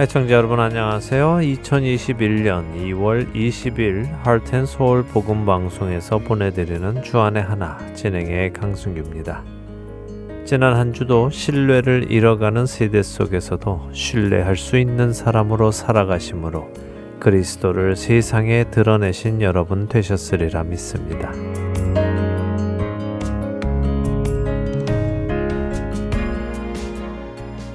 애청자 여러분 안녕하세요. 2021년 2월 20일 할텐 서울 복음 방송에서 보내드리는 주안의 하나 진행의 강승규입니다. 지난 한 주도 신뢰를 잃어가는 세대 속에서도 신뢰할 수 있는 사람으로 살아가심으로 그리스도를 세상에 드러내신 여러분 되셨으리라 믿습니다.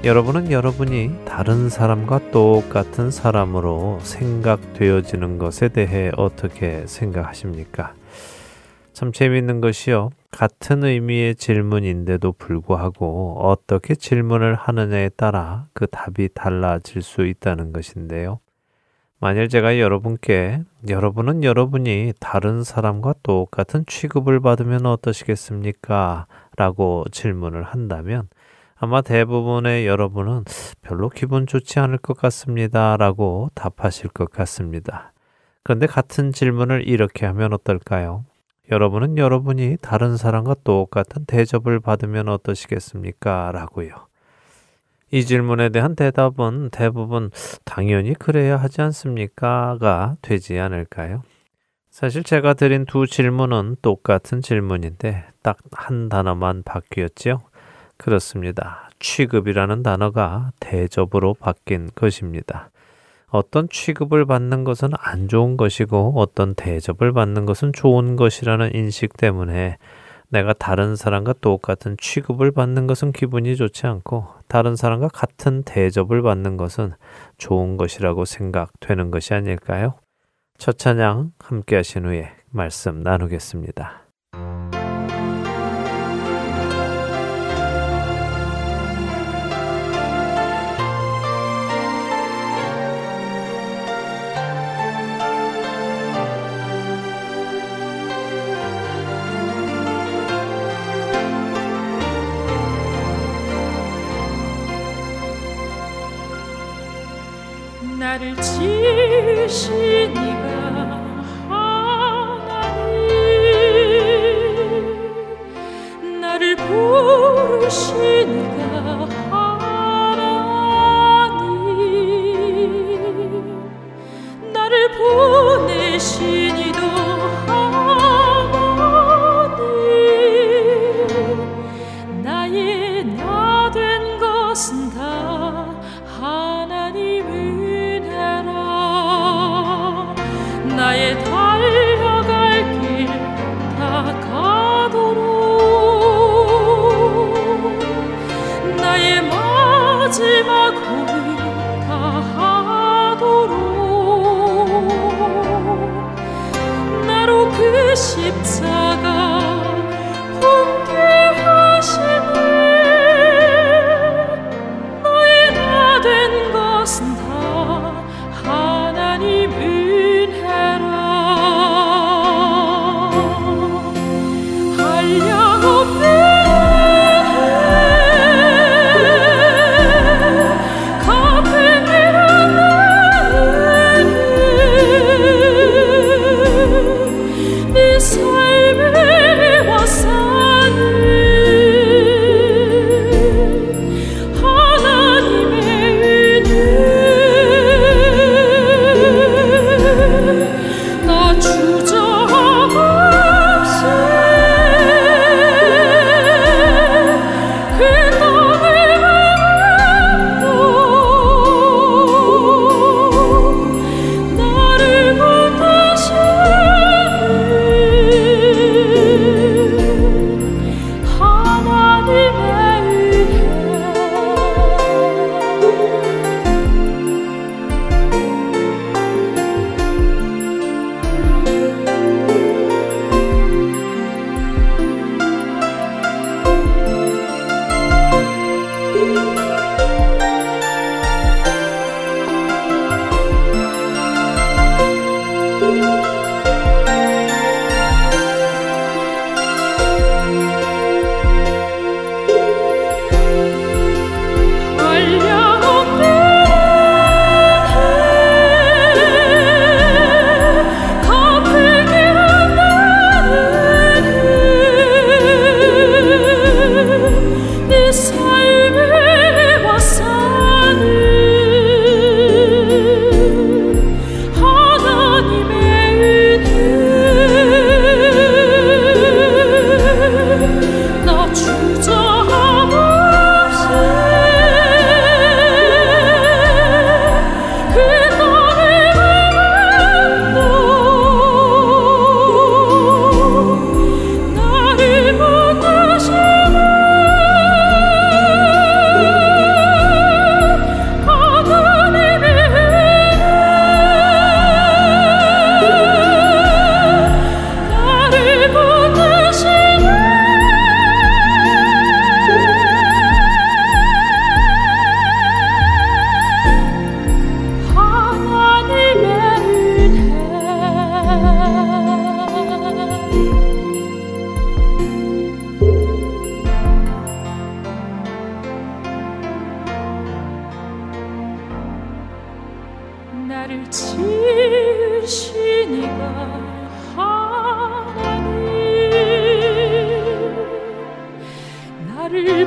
여러분은 여러분이 다른 사람과 똑같은 사람으로 생각되어지는 것에 대해 어떻게 생각하십니까? 참 재미있는 것이요. 같은 의미의 질문인데도 불구하고 어떻게 질문을 하느냐에 따라 그 답이 달라질 수 있다는 것인데요. 만일 제가 여러분께 여러분은 여러분이 다른 사람과 똑같은 취급을 받으면 어떠시겠습니까? 라고 질문을 한다면 아마 대부분의 여러분은 별로 기분 좋지 않을 것 같습니다. 라고 답하실 것 같습니다. 그런데 같은 질문을 이렇게 하면 어떨까요? 여러분은 여러분이 다른 사람과 똑같은 대접을 받으면 어떠시겠습니까? 라고요. 이 질문에 대한 대답은 대부분 당연히 그래야 하지 않습니까?가 되지 않을까요? 사실 제가 드린 두 질문은 똑같은 질문인데 딱 한 단어만 바뀌었지요. 그렇습니다. 취급이라는 단어가 대접으로 바뀐 것입니다. 어떤 취급을 받는 것은 안 좋은 것이고 어떤 대접을 받는 것은 좋은 것이라는 인식 때문에 내가 다른 사람과 똑같은 취급을 받는 것은 기분이 좋지 않고 다른 사람과 같은 대접을 받는 것은 좋은 것이라고 생각되는 것이 아닐까요? 첫 찬양 함께 하신 후에 말씀 나누겠습니다.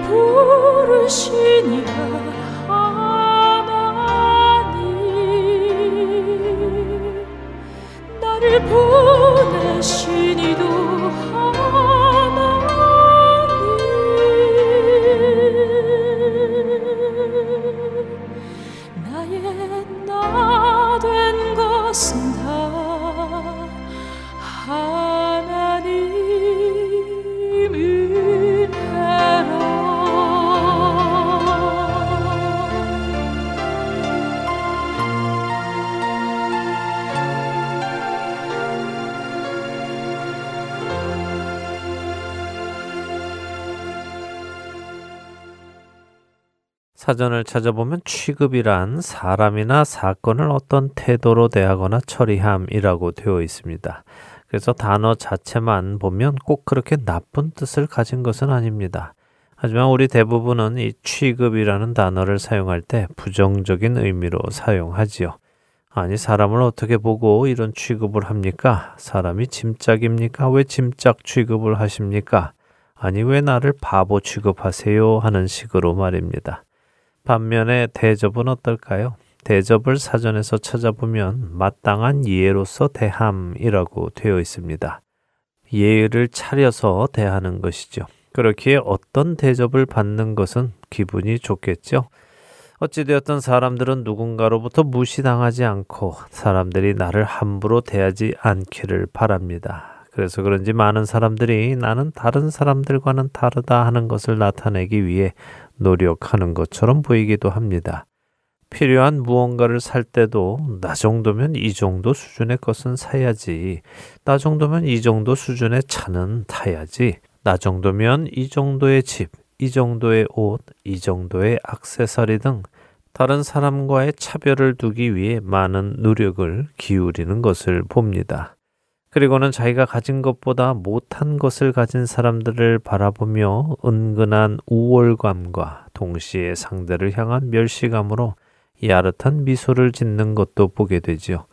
부르시니가 사전을 찾아보면 취급이란 사람이나 사건을 어떤 태도로 대하거나 처리함이라고 되어 있습니다. 그래서 단어 자체만 보면 꼭 그렇게 나쁜 뜻을 가진 것은 아닙니다. 하지만 우리 대부분은 이 취급이라는 단어를 사용할 때 부정적인 의미로 사용하지요. 아니, 사람을 어떻게 보고 이런 취급을 합니까? 사람이 짐짝입니까? 왜 짐짝 취급을 하십니까? 아니, 왜 나를 바보 취급하세요? 하는 식으로 말입니다. 반면에 대접은 어떨까요? 대접을 사전에서 찾아보면 마땅한 이해로서 대함이라고 되어 있습니다. 예의를 차려서 대하는 것이죠. 그렇기에 어떤 대접을 받는 것은 기분이 좋겠죠. 어찌되었던 사람들은 누군가로부터 무시당하지 않고 사람들이 나를 함부로 대하지 않기를 바랍니다. 그래서 그런지 많은 사람들이 나는 다른 사람들과는 다르다 하는 것을 나타내기 위해 노력하는 것처럼 보이기도 합니다. 필요한 무언가를 살 때도 나 정도면 이 정도 수준의 것은 사야지. 나 정도면 이 정도 수준의 차는 타야지. 나 정도면 이 정도의 집, 이 정도의 옷, 이 정도의 악세사리 등 다른 사람과의 차별을 두기 위해 많은 노력을 기울이는 것을 봅니다. 그리고는 자기가 가진 것보다 못한 것을 가진 사람들을 바라보며 은근한 우월감과 동시에 상대를 향한 멸시감으로 야릇한 미소를 짓는 것도 보게 되지요.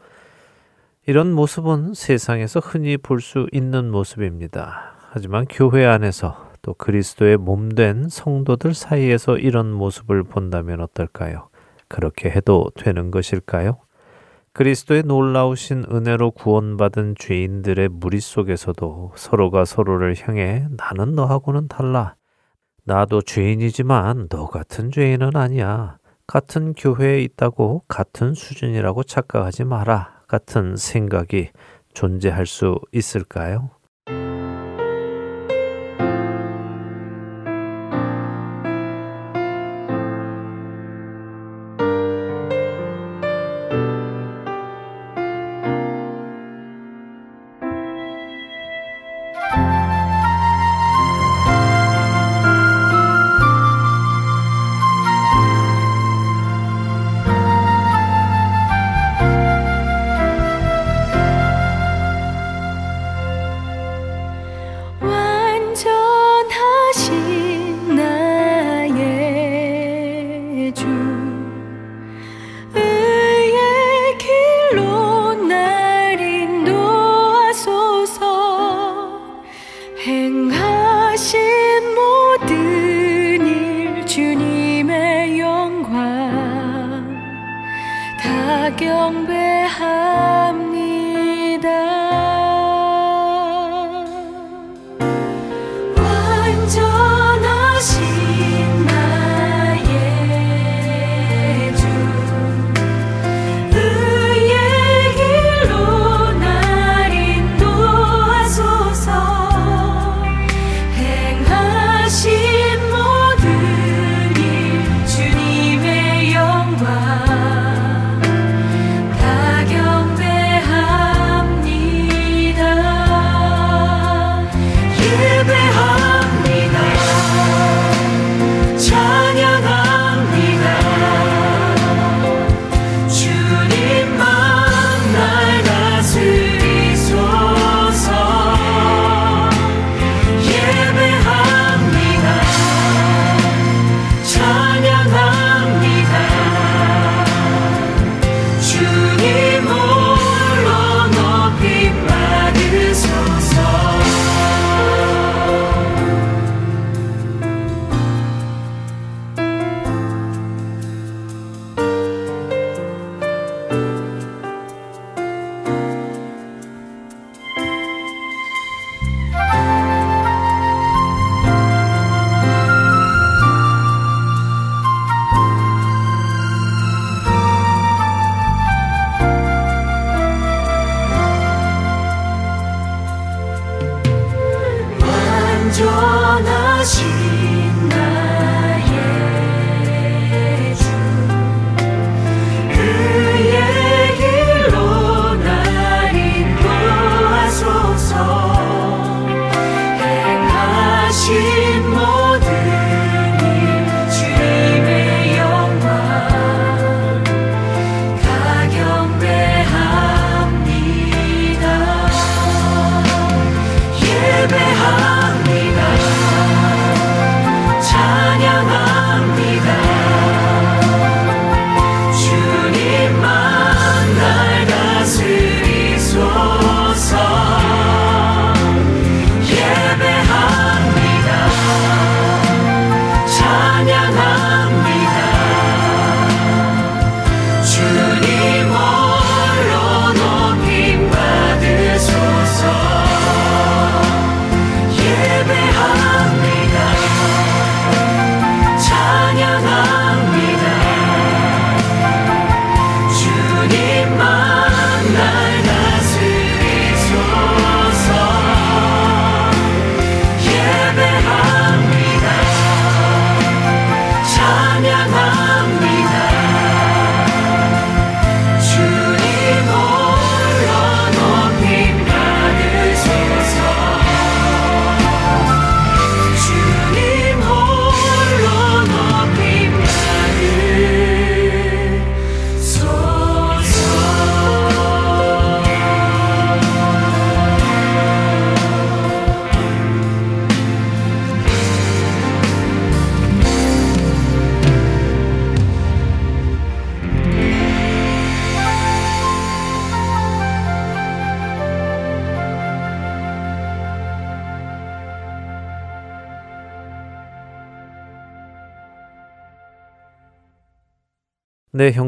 이런 모습은 세상에서 흔히 볼 수 있는 모습입니다. 하지만 교회 안에서 또 그리스도의 몸된 성도들 사이에서 이런 모습을 본다면 어떨까요? 그렇게 해도 되는 것일까요? 그리스도의 놀라우신 은혜로 구원받은 죄인들의 무리 속에서도 서로가 서로를 향해 나는 너하고는 달라. 나도 죄인이지만 너 같은 죄인은 아니야. 같은 교회에 있다고 같은 수준이라고 착각하지 마라. 같은 생각이 존재할 수 있을까요?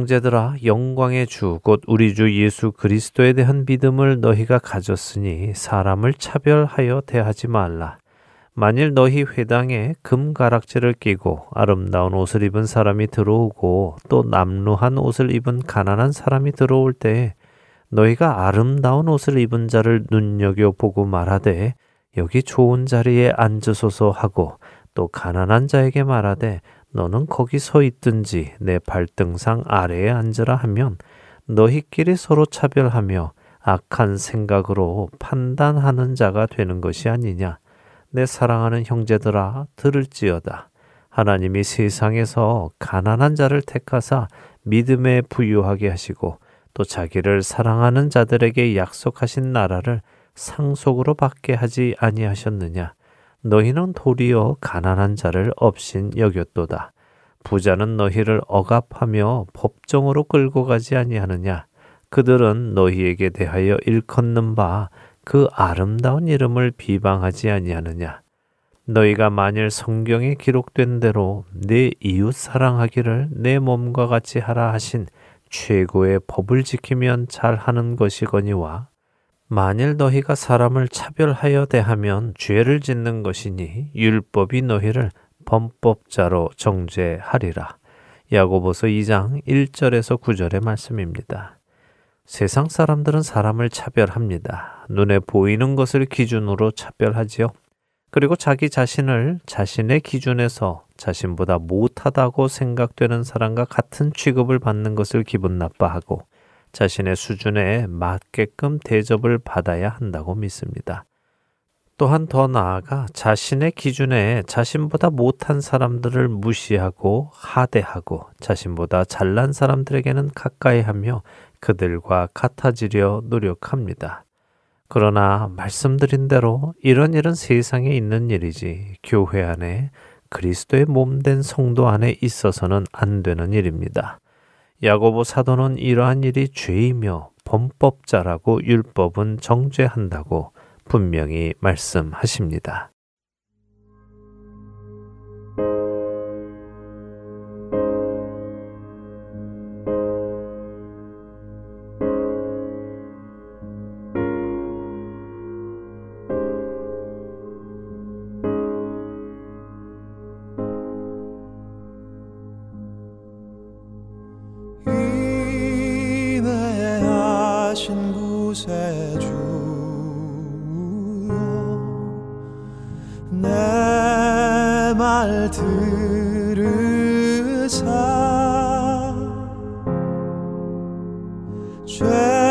형제들아 영광의 주 곧 우리 주 예수 그리스도에 대한 믿음을 너희가 가졌으니 사람을 차별하여 대하지 말라. 만일 너희 회당에 금 가락지를 끼고 아름다운 옷을 입은 사람이 들어오고 또 남루한 옷을 입은 가난한 사람이 들어올 때에 너희가 아름다운 옷을 입은 자를 눈여겨 보고 말하되 여기 좋은 자리에 앉으소서 하고 또 가난한 자에게 말하되 너는 거기 서 있든지 내 발등상 아래에 앉으라 하면 너희끼리 서로 차별하며 악한 생각으로 판단하는 자가 되는 것이 아니냐. 내 사랑하는 형제들아 들을지어다. 하나님이 세상에서 가난한 자를 택하사 믿음에 부유하게 하시고 또 자기를 사랑하는 자들에게 약속하신 나라를 상속으로 받게 하지 아니하셨느냐. 너희는 도리어 가난한 자를 업신 여겼도다. 부자는 너희를 억압하며 법정으로 끌고 가지 아니하느냐. 그들은 너희에게 대하여 일컫는 바 그 아름다운 이름을 비방하지 아니하느냐. 너희가 만일 성경에 기록된 대로 내 이웃 사랑하기를 내 몸과 같이 하라 하신 최고의 법을 지키면 잘하는 것이거니와 만일 너희가 사람을 차별하여 대하면 죄를 짓는 것이니 율법이 너희를 범법자로 정죄하리라. 야고보서 2장 1절에서 9절의 말씀입니다. 세상 사람들은 사람을 차별합니다. 눈에 보이는 것을 기준으로 차별하지요. 그리고 자기 자신을 자신의 기준에서 자신보다 못하다고 생각되는 사람과 같은 취급을 받는 것을 기분 나빠하고 자신의 수준에 맞게끔 대접을 받아야 한다고 믿습니다. 또한 더 나아가 자신의 기준에 자신보다 못한 사람들을 무시하고 하대하고 자신보다 잘난 사람들에게는 가까이 하며 그들과 같아지려 노력합니다. 그러나 말씀드린 대로 이런 일은 세상에 있는 일이지 교회 안에 그리스도의 몸 된 성도 안에 있어서는 안 되는 일입니다. 야고보 사도는 이러한 일이 죄이며 범법자라고 율법은 정죄한다고 분명히 말씀하십니다. 却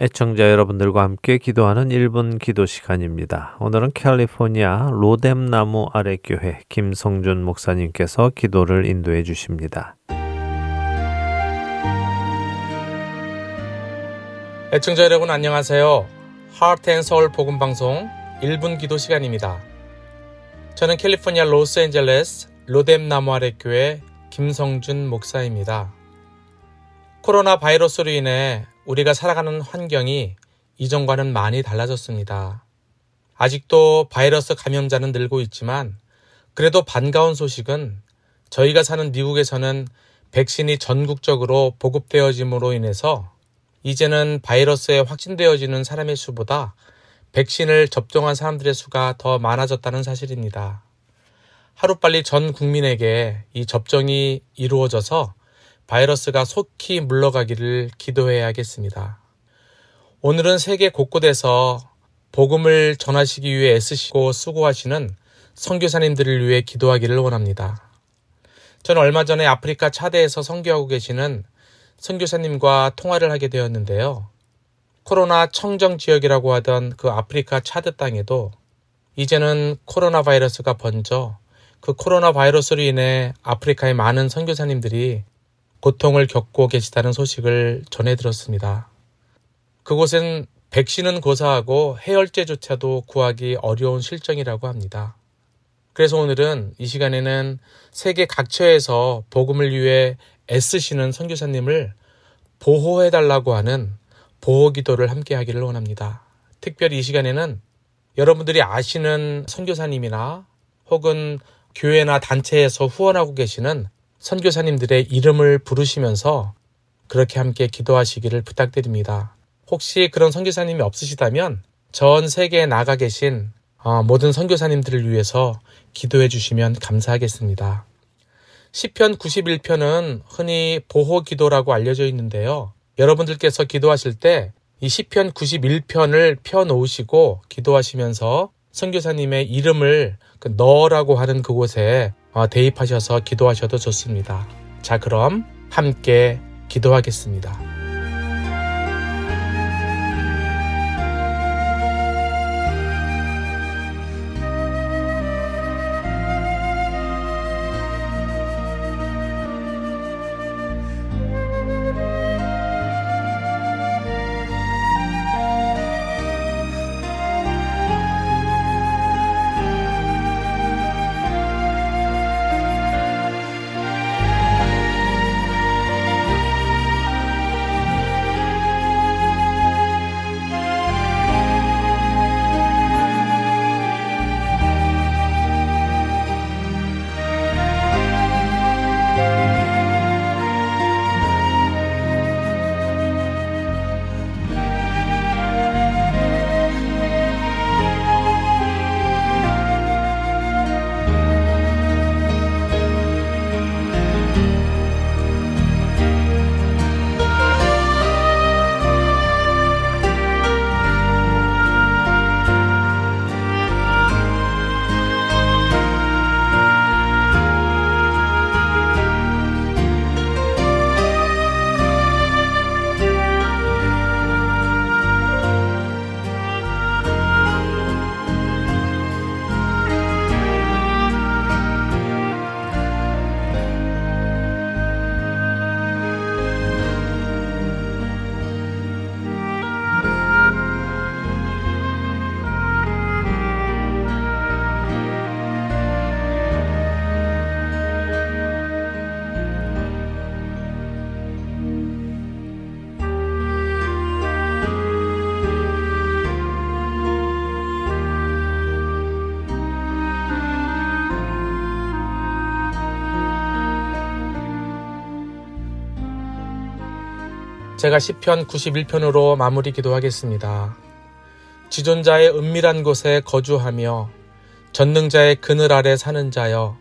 애청자 여러분들과 함께 기도하는 1분 기도 시간입니다. 오늘은 캘리포니아 로뎀나무 아래 교회 김성준 목사님께서 기도를 인도해 주십니다. 애청자 여러분 안녕하세요. 하트앤서울 복음 방송 1분 기도 시간입니다. 저는 캘리포니아 로스앤젤레스 로뎀나무 아래 교회 김성준 목사입니다. 코로나 바이러스로 인해 우리가 살아가는 환경이 이전과는 많이 달라졌습니다. 아직도 바이러스 감염자는 늘고 있지만 그래도 반가운 소식은 저희가 사는 미국에서는 백신이 전국적으로 보급되어짐으로 인해서 이제는 바이러스에 확진되어지는 사람의 수보다 백신을 접종한 사람들의 수가 더 많아졌다는 사실입니다. 하루빨리 전 국민에게 이 접종이 이루어져서 바이러스가 속히 물러가기를 기도해야겠습니다. 오늘은 세계 곳곳에서 복음을 전하시기 위해 애쓰시고 수고하시는 선교사님들을 위해 기도하기를 원합니다. 저는 얼마 전에 아프리카 차대에서 선교하고 계시는 선교사님과 통화를 하게 되었는데요. 코로나 청정 지역이라고 하던 그 아프리카 차드 땅에도 이제는 코로나 바이러스가 번져 그 코로나 바이러스로 인해 아프리카의 많은 선교사님들이 고통을 겪고 계시다는 소식을 전해 들었습니다. 그곳은 백신은 고사하고 해열제조차도 구하기 어려운 실정이라고 합니다. 그래서 오늘은 이 시간에는 세계 각처에서 복음을 위해 애쓰시는 선교사님을 보호해달라고 하는 보호 기도를 함께 하기를 원합니다. 특별히 이 시간에는 여러분들이 아시는 선교사님이나 혹은 교회나 단체에서 후원하고 계시는 선교사님들의 이름을 부르시면서 그렇게 함께 기도하시기를 부탁드립니다. 혹시 그런 선교사님이 없으시다면 전 세계에 나가 계신 어, 모든 선교사님들을 위해서 기도해 주시면 감사하겠습니다. 시편 91편은 흔히 보호 기도라고 알려져 있는데요. 여러분들께서 기도하실 때 이 시편 91편을 펴 놓으시고 기도하시면서 선교사님의 이름을 그 너라고 하는 그곳에 어, 대입하셔서 기도하셔도 좋습니다. 자, 그럼 함께 기도하겠습니다. 제가 시편 91편으로 마무리 기도하겠습니다. 지존자의 은밀한 곳에 거주하며 전능자의 그늘 아래 사는 자여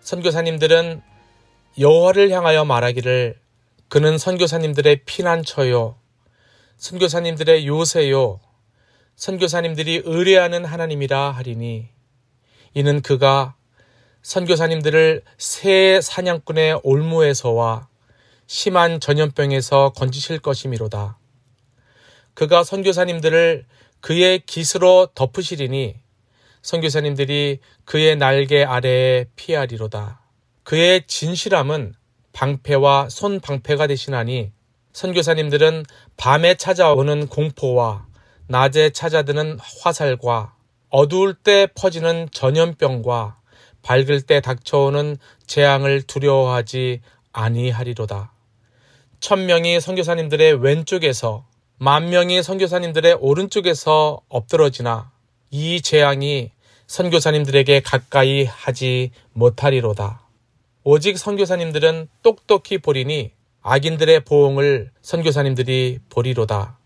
선교사님들은 여호와를 향하여 말하기를 그는 선교사님들의 피난처요 선교사님들의 요새요 선교사님들이 의뢰하는 하나님이라 하리니 이는 그가 선교사님들을 새 사냥꾼의 올무에서와 심한 전염병에서 건지실 것이미로다. 그가 선교사님들을 그의 깃으로 덮으시리니 선교사님들이 그의 날개 아래에 피하리로다. 그의 진실함은 방패와 손방패가 되시나니 선교사님들은 밤에 찾아오는 공포와 낮에 찾아드는 화살과 어두울 때 퍼지는 전염병과 밝을 때 닥쳐오는 재앙을 두려워하지 아니하리로다. 천명이 선교사님들의 왼쪽에서 만 명이 선교사님들의 오른쪽에서 엎드러지나 이 재앙이 선교사님들에게 가까이 하지 못하리로다. 오직 선교사님들은 똑똑히 보리니 악인들의 보응을 선교사님들이 보리로다.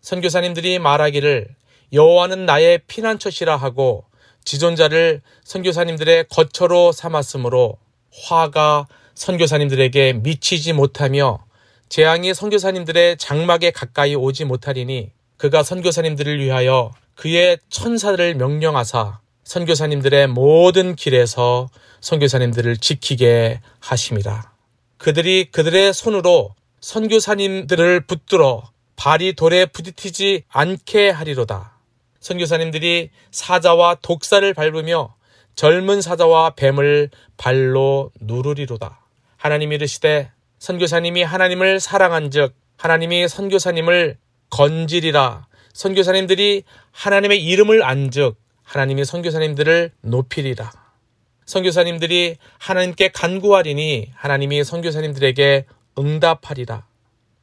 선교사님들이 말하기를 여호와는 나의 피난처시라 하고 지존자를 선교사님들의 거처로 삼았으므로 화가 선교사님들에게 미치지 못하며 재앙이 선교사님들의 장막에 가까이 오지 못하리니 그가 선교사님들을 위하여 그의 천사들을 명령하사 선교사님들의 모든 길에서 선교사님들을 지키게 하심이라. 그들이 그들의 손으로 선교사님들을 붙들어 발이 돌에 부딪히지 않게 하리로다. 선교사님들이 사자와 독사를 밟으며 젊은 사자와 뱀을 발로 누르리로다. 하나님이 이르시되 선교사님이 하나님을 사랑한즉 하나님이 선교사님을 건지리라. 선교사님들이 하나님의 이름을 안즉 하나님이 선교사님들을 높이리라. 선교사님들이 하나님께 간구하리니 하나님이 선교사님들에게 응답하리라.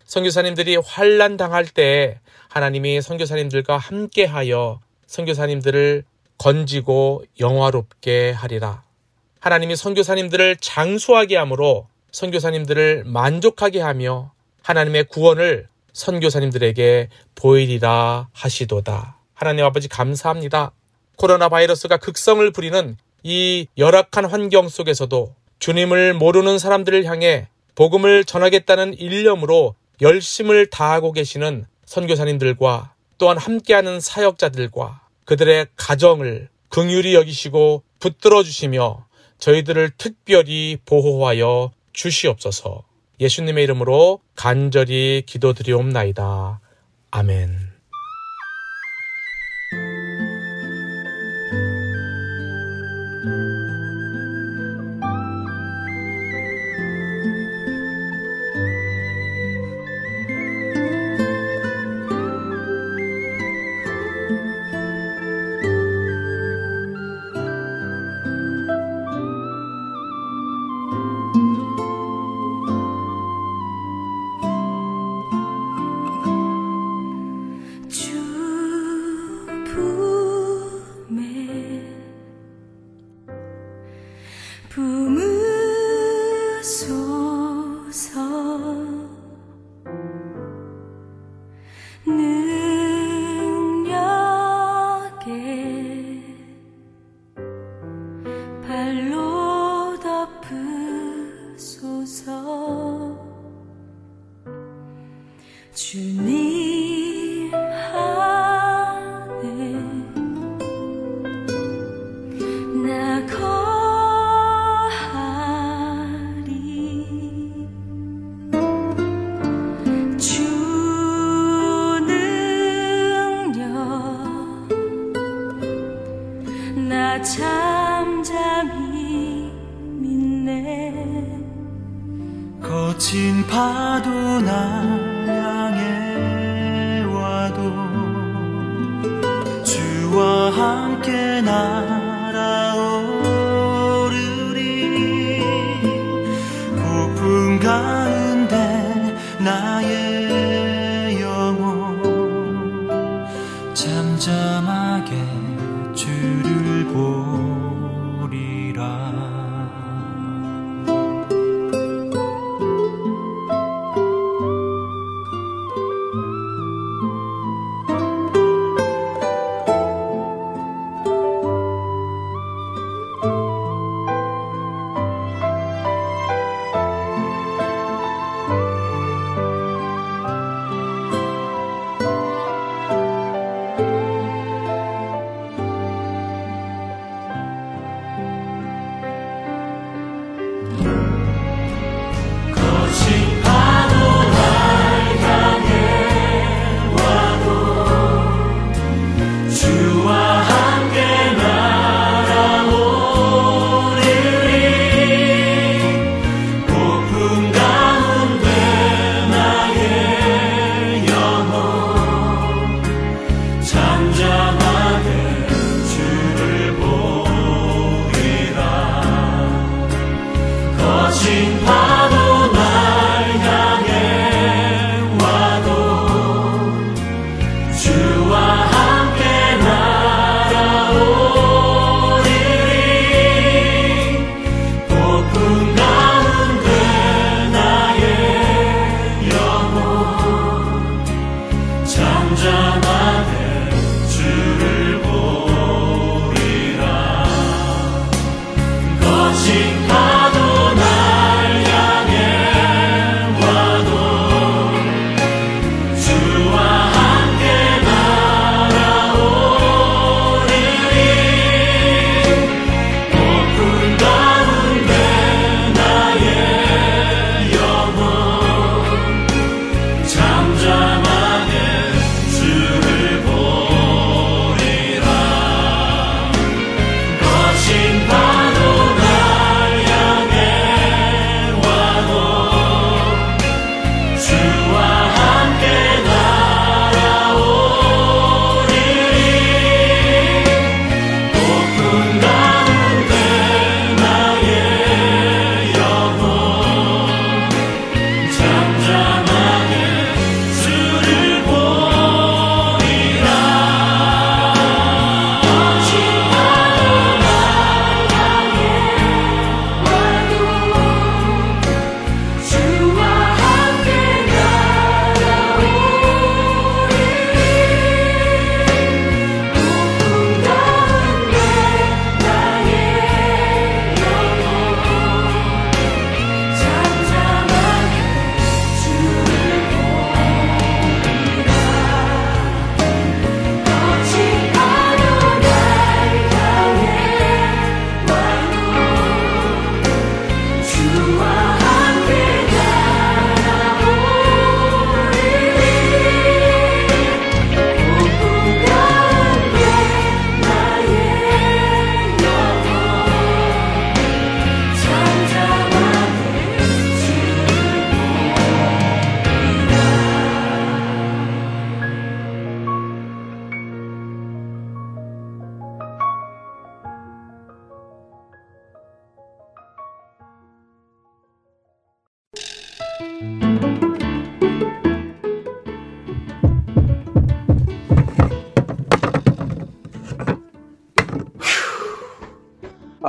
선교사님들이 환란 당할 때 하나님이 선교사님들과 함께하여 선교사님들을 건지고 영화롭게 하리라. 하나님이 선교사님들을 장수하게 함으로 선교사님들을 만족하게 하며 하나님의 구원을 선교사님들에게 보이리라 하시도다. 하나님 아버지 감사합니다. 코로나 바이러스가 극성을 부리는 이 열악한 환경 속에서도 주님을 모르는 사람들을 향해 복음을 전하겠다는 일념으로 열심을 다하고 계시는 선교사님들과 또한 함께하는 사역자들과 그들의 가정을 긍휼히 여기시고 붙들어 주시며 저희들을 특별히 보호하여 주시옵소서. 예수님의 이름으로 간절히 기도드리옵나이다. 아멘. 娶你。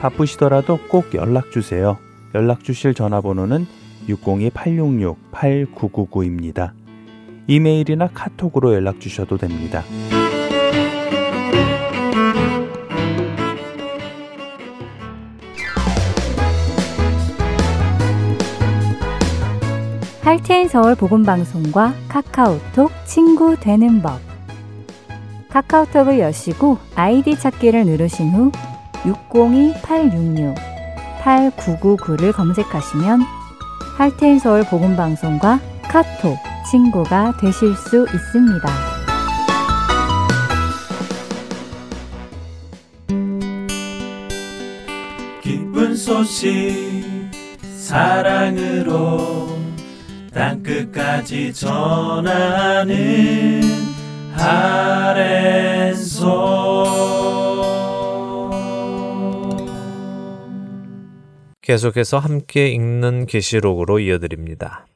바쁘시더라도 꼭 연락 주세요. 연락 주실 전화번호는 602-866-8999입니다. 이메일이나 카톡으로 연락 주셔도 됩니다. 할테인 서울 복음 방송과 카카오톡 친구 되는 법. 카카오톡을 여시고 아이디 찾기를 누르신 후 602-866-8999를 검색하시면 할테인 서울 복음 방송과 카톡 친구가 되실 수 있습니다. 기쁜 소식 사랑으로 땅끝까지 전하는 아랜소 계속해서 함께 읽는 계시록으로 이어드립니다.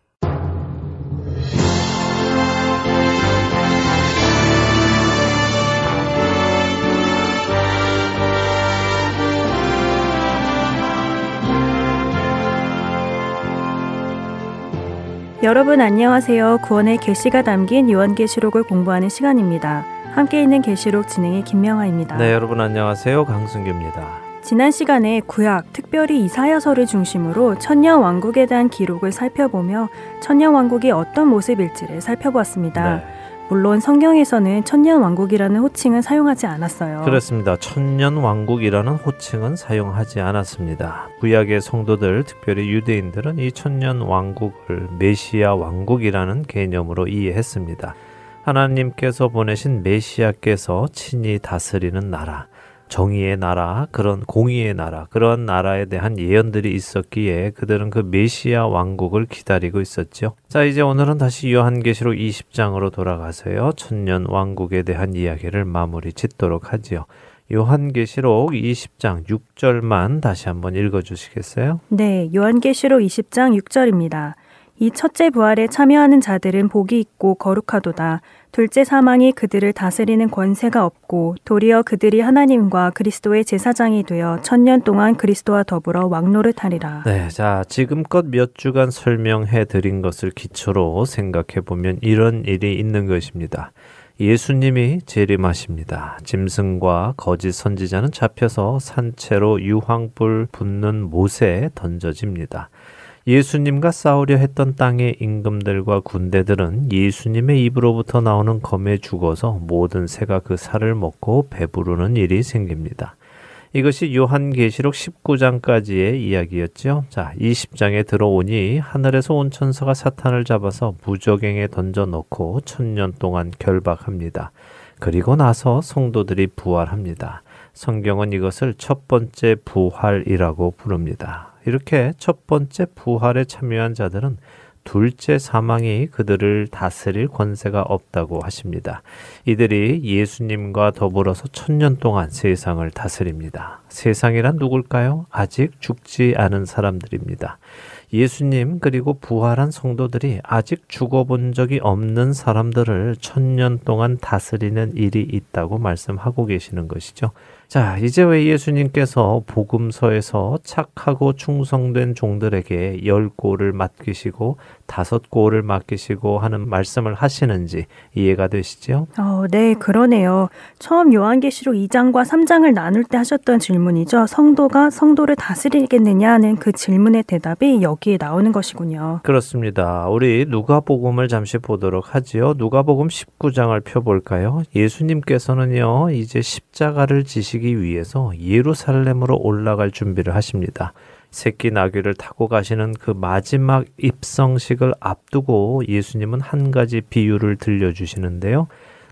여러분 안녕하세요. 구원의 계시가 담긴 요한계시록을 공부하는 시간입니다. 함께 있는 계시록 진행의 김명아입니다. 네, 여러분 안녕하세요. 강승규입니다. 지난 시간에 구약, 특별히 이사야서를 중심으로 천년 왕국에 대한 기록을 살펴보며 천년 왕국이 어떤 모습일지를 살펴보았습니다. 네. 물론 성경에서는 천년 왕국이라는 호칭은 사용하지 않았어요. 그렇습니다. 천년 왕국이라는 호칭은 사용하지 않았습니다. 구약의 성도들, 특별히 유대인들은 이 천년 왕국을 메시아 왕국이라는 개념으로 이해했습니다. 하나님께서 보내신 메시아께서 친히 다스리는 나라, 정의의 나라, 그런 공의의 나라, 그런 나라에 대한 예언들이 있었기에 그들은 그 메시아 왕국을 기다리고 있었죠. 자, 이제 오늘은 다시 요한계시록 20장으로 돌아가서요. 천년 왕국에 대한 이야기를 마무리 짓도록 하지요. 요한계시록 20장 6절만 다시 한번 읽어 주시겠어요? 네, 요한계시록 20장 6절입니다. 이 첫째 부활에 참여하는 자들은 복이 있고 거룩하도다. 둘째 사망이 그들을 다스리는 권세가 없고 도리어 그들이 하나님과 그리스도의 제사장이 되어 천년 동안 그리스도와 더불어 왕노릇하리라. 네, 자 지금껏 몇 주간 설명해 드린 것을 기초로 생각해 보면 이런 일이 있는 것입니다. 예수님이 재림하십니다. 짐승과 거짓 선지자는 잡혀서 산채로 유황불 붙는 못에 던져집니다. 예수님과 싸우려 했던 땅의 임금들과 군대들은 예수님의 입으로부터 나오는 검에 죽어서 모든 새가 그 살을 먹고 배부르는 일이 생깁니다. 이것이 요한계시록 19장까지의 이야기였죠. 자, 20장에 들어오니 하늘에서 온 천사가 사탄을 잡아서 무적행에 던져 넣고 천년 동안 결박합니다. 그리고 나서 성도들이 부활합니다. 성경은 이것을 첫 번째 부활이라고 부릅니다. 이렇게 첫 번째 부활에 참여한 자들은 둘째 사망이 그들을 다스릴 권세가 없다고 하십니다. 이들이 예수님과 더불어서 천년 동안 세상을 다스립니다. 세상이란 누굴까요? 아직 죽지 않은 사람들입니다. 예수님 그리고 부활한 성도들이 아직 죽어본 적이 없는 사람들을 천년 동안 다스리는 일이 있다고 말씀하고 계시는 것이죠. 자, 이제 왜 예수님께서 복음서에서 착하고 충성된 종들에게 열 골을 맡기시고 다섯 골을 맡기시고 하는 말씀을 하시는지 이해가 되시죠? 어, 네, 그러네요. 처음 요한계시록 2장과 3장을 나눌 때 하셨던 질문이죠. 성도가 성도를 다스리겠느냐 하는 그 질문의 대답이 여기에 나오는 것이군요. 그렇습니다. 우리 누가복음을 잠시 보도록 하지요. 누가복음 19장을 펴 볼까요? 예수님께서는요, 이제 십자가를 지시기 위해서 예루살렘으로 올라갈 준비를 하십니다. 새끼 나귀를 타고 가시는 그 마지막 입성식을 앞두고 예수님은 한 가지 비유를 들려주시는데요.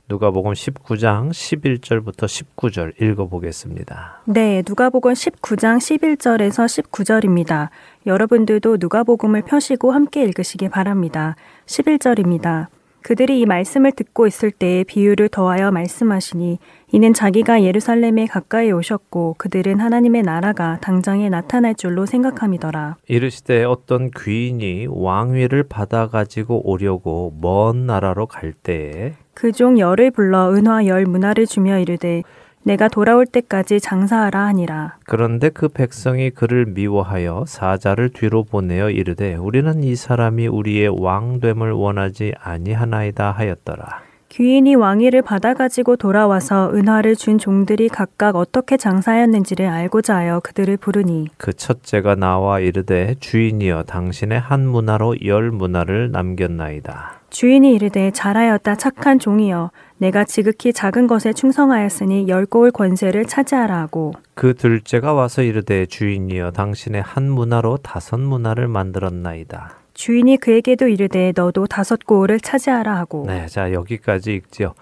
누가복음 19장 11절부터 19절 읽어보겠습니다. 네, 누가복음 19장 11절에서 19절입니다. 여러분들도 누가복음을 펴시고 함께 읽으시기 바랍니다. 11절입니다. 그들이 이 말씀을 듣고 있을 때 비유를 더하여 말씀하시니 이는 자기가 예루살렘에 가까이 오셨고 그들은 하나님의 나라가 당장에 나타날 줄로 생각함이더라. 이르시되 어떤 귀인이 왕위를 받아 가지고 오려고 먼 나라로 갈 때에 그 종 열을 불러 은화 열 문화를 주며 이르되 내가 돌아올 때까지 장사하라 하니라. 그런데 그 백성이 그를 미워하여 사자를 뒤로 보내어 이르되 우리는 이 사람이 우리의 왕됨을 원하지 아니하나이다 하였더라. 귀인이 왕위를 받아가지고 돌아와서 은화를 준 종들이 각각 어떻게 장사하였는지를 알고자 하여 그들을 부르니 그 첫째가 나와 이르되 주인이여 당신의 한 문화로 열 문화를 남겼나이다. 주인이 이르되 잘하였다 착한 종이여 내가 지극히 작은 것에 충성하였으니 열 고을 권세를 차지하라 하고 그 둘째가 와서 이르되 주인이여 당신의 한 문화로 다섯 문화를 만들었나이다. 주인이 그에게도 이르되 너도 다섯 고을을 차지하라 하고 네, 자 여기까지 읽지요.